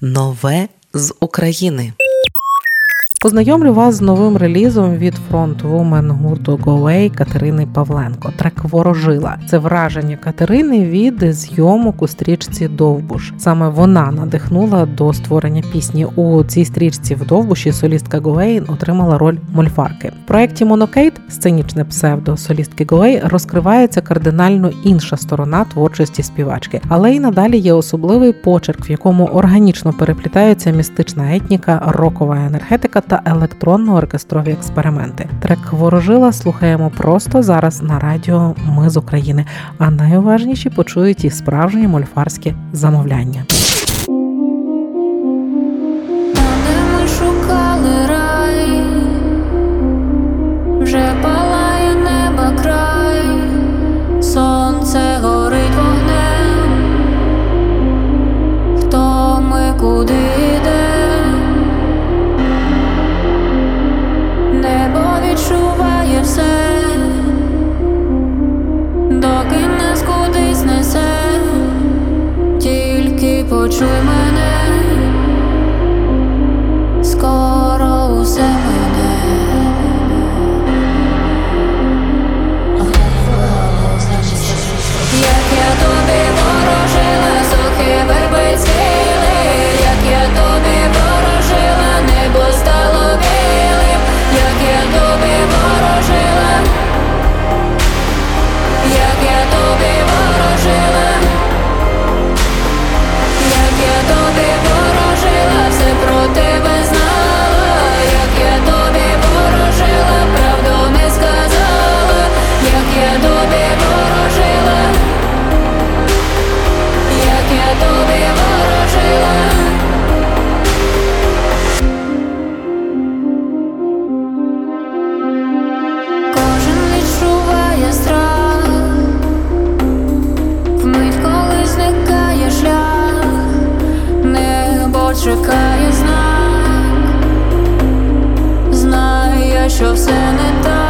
Нове з України. Познайомлю вас з новим релізом від фронтвумен гурту Go_A Катерини Павленко. Трек Ворожила. Це враження Катерини від зйомок у стрічці Довбуш. Саме вона надихнула до створення пісні. У цій стрічці в Довбуші солістка Go_A отримала роль мольфарки. В проєкті Monokate сценічне псевдо солістки Go_A розкривається кардинально інша сторона творчості співачки, але й надалі є особливий почерк, в якому органічно переплітаються містична етніка, рокова енергетика та електронно-оркестрові експерименти. Трек ворожила слухаємо просто зараз на радіо Ми з України. А найуважніші почують і справжні мольфарські замовляння. почуй мене, Чекає знак, знає, що все не так,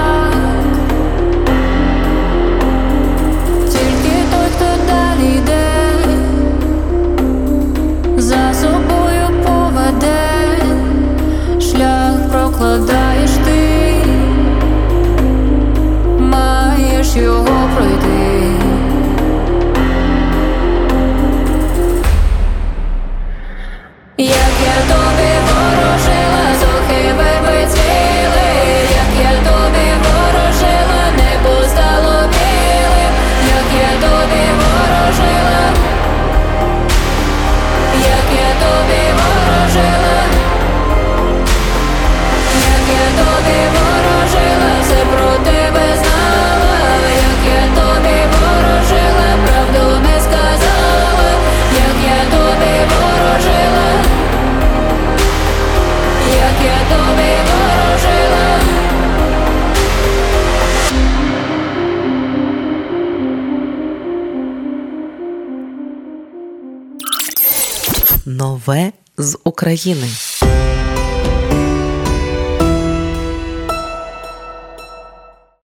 Нове з України.